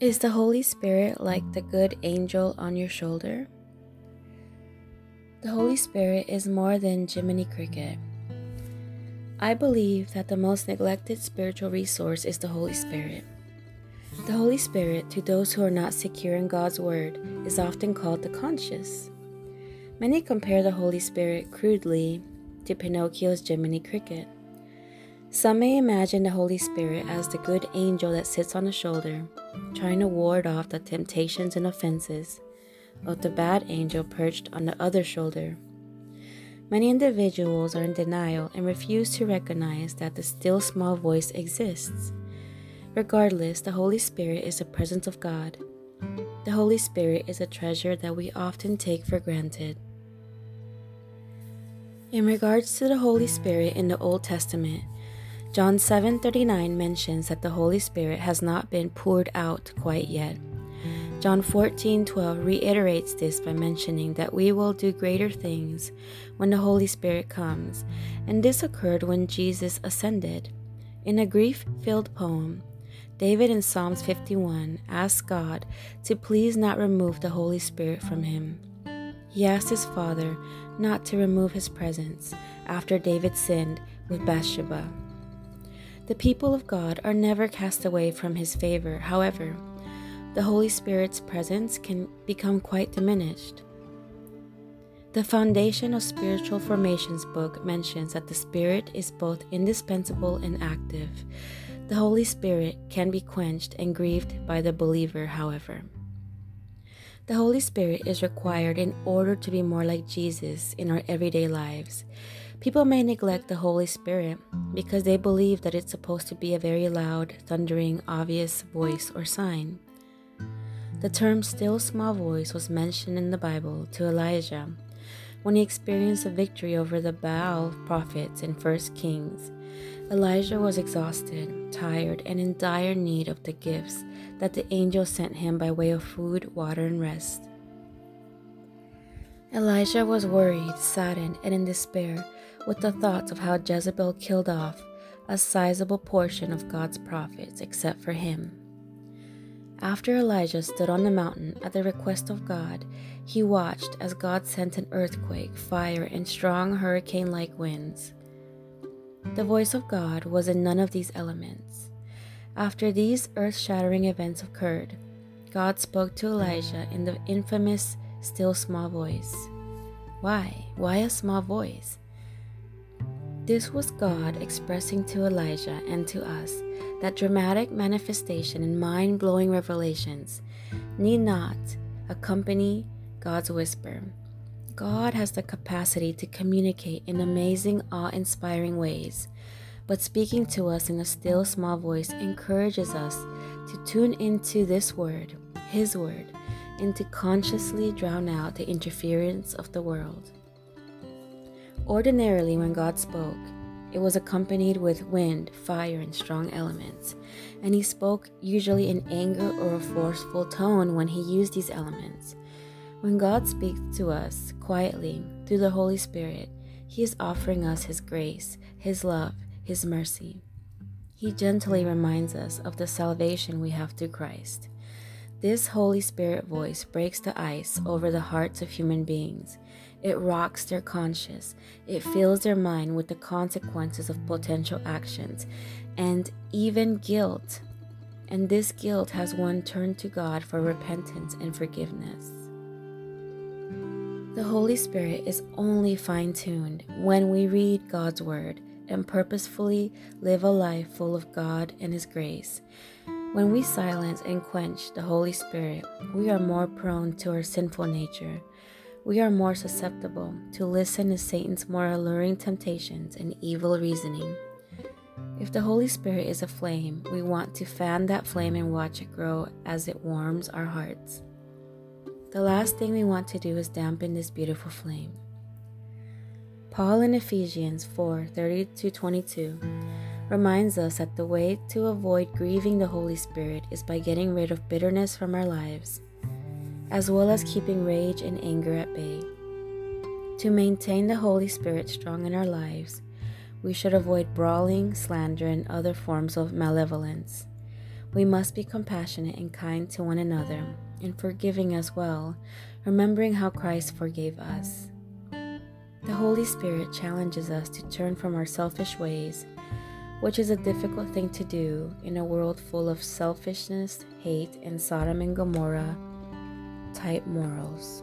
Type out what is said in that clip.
Is the Holy Spirit like the good angel on your shoulder? The Holy Spirit is more than Jiminy Cricket. I believe that the most neglected spiritual resource is the Holy Spirit. The Holy Spirit, to those who are not secure in God's Word, is often called the conscious. Many compare the Holy Spirit crudely to Pinocchio's Jiminy Cricket. Some may imagine the Holy Spirit as the good angel that sits on the shoulder, trying to ward off the temptations and offenses of the bad angel perched on the other shoulder. Many individuals are in denial and refuse to recognize that the still small voice exists. Regardless, the Holy Spirit is the presence of God. The Holy Spirit is a treasure that we often take for granted. In regards to the Holy Spirit in the Old Testament, John 7:39 mentions that the Holy Spirit has not been poured out quite yet. John 14:12 reiterates this by mentioning that we will do greater things when the Holy Spirit comes, and this occurred when Jesus ascended. In a grief-filled poem, David in Psalms 51 asked God to please not remove the Holy Spirit from him. He asked his father not to remove his presence after David sinned with Bathsheba. The people of God are never cast away from His favor. However, the Holy Spirit's presence can become quite diminished. The Foundation of Spiritual Formations book mentions that the Spirit is both indispensable and active. The Holy Spirit can be quenched and grieved by the believer, however. The Holy Spirit is required in order to be more like Jesus in our everyday lives. People may neglect the Holy Spirit because they believe that it's supposed to be a very loud, thundering, obvious voice or sign. The term still small voice was mentioned in the Bible to Elijah when he experienced a victory over the Baal prophets in 1 Kings. Elijah was exhausted, tired, and in dire need of the gifts that the angel sent him by way of food, water, and rest. Elijah was worried, saddened, and in despair with the thoughts of how Jezebel killed off a sizable portion of God's prophets except for him. After Elijah stood on the mountain at the request of God, he watched as God sent an earthquake, fire, and strong hurricane like winds. The voice of God was in none of these elements. After these earth shattering events occurred, God spoke to Elijah in the infamous still small voice. Why? Why a small voice? This was God expressing to Elijah and to us that dramatic manifestation and mind blowing revelations need not accompany God's whisper. God has the capacity to communicate in amazing, awe inspiring ways, but speaking to us in a still small voice encourages us to tune into this word, His word, and to consciously drown out the interference of the world. Ordinarily, when God spoke, it was accompanied with wind, fire, and strong elements, and he spoke usually in anger or a forceful tone when he used these elements. When God speaks to us quietly through the Holy Spirit, he is offering us his grace, his love, his mercy. He gently reminds us of the salvation we have through Christ. This Holy Spirit voice breaks the ice over the hearts of human beings it rocks their conscience. It fills their mind with the consequences of potential actions and even guilt. And this guilt has one turned to God for repentance and forgiveness. The Holy Spirit is only fine tuned when we read God's Word and purposefully live a life full of God and His grace. When we silence and quench the Holy Spirit, we are more prone to our sinful nature we are more susceptible to listen to Satan's more alluring temptations and evil reasoning. If the Holy Spirit is a flame, we want to fan that flame and watch it grow as it warms our hearts. The last thing we want to do is dampen this beautiful flame. Paul in Ephesians 4 30 22 reminds us that the way to avoid grieving the Holy Spirit is by getting rid of bitterness from our lives as well as keeping rage and anger at bay. To maintain the Holy Spirit strong in our lives, we should avoid brawling, slander, and other forms of malevolence. We must be compassionate and kind to one another and forgiving as well, remembering how Christ forgave us. The Holy Spirit challenges us to turn from our selfish ways, which is a difficult thing to do in a world full of selfishness, hate, and Sodom and Gomorrah type morals.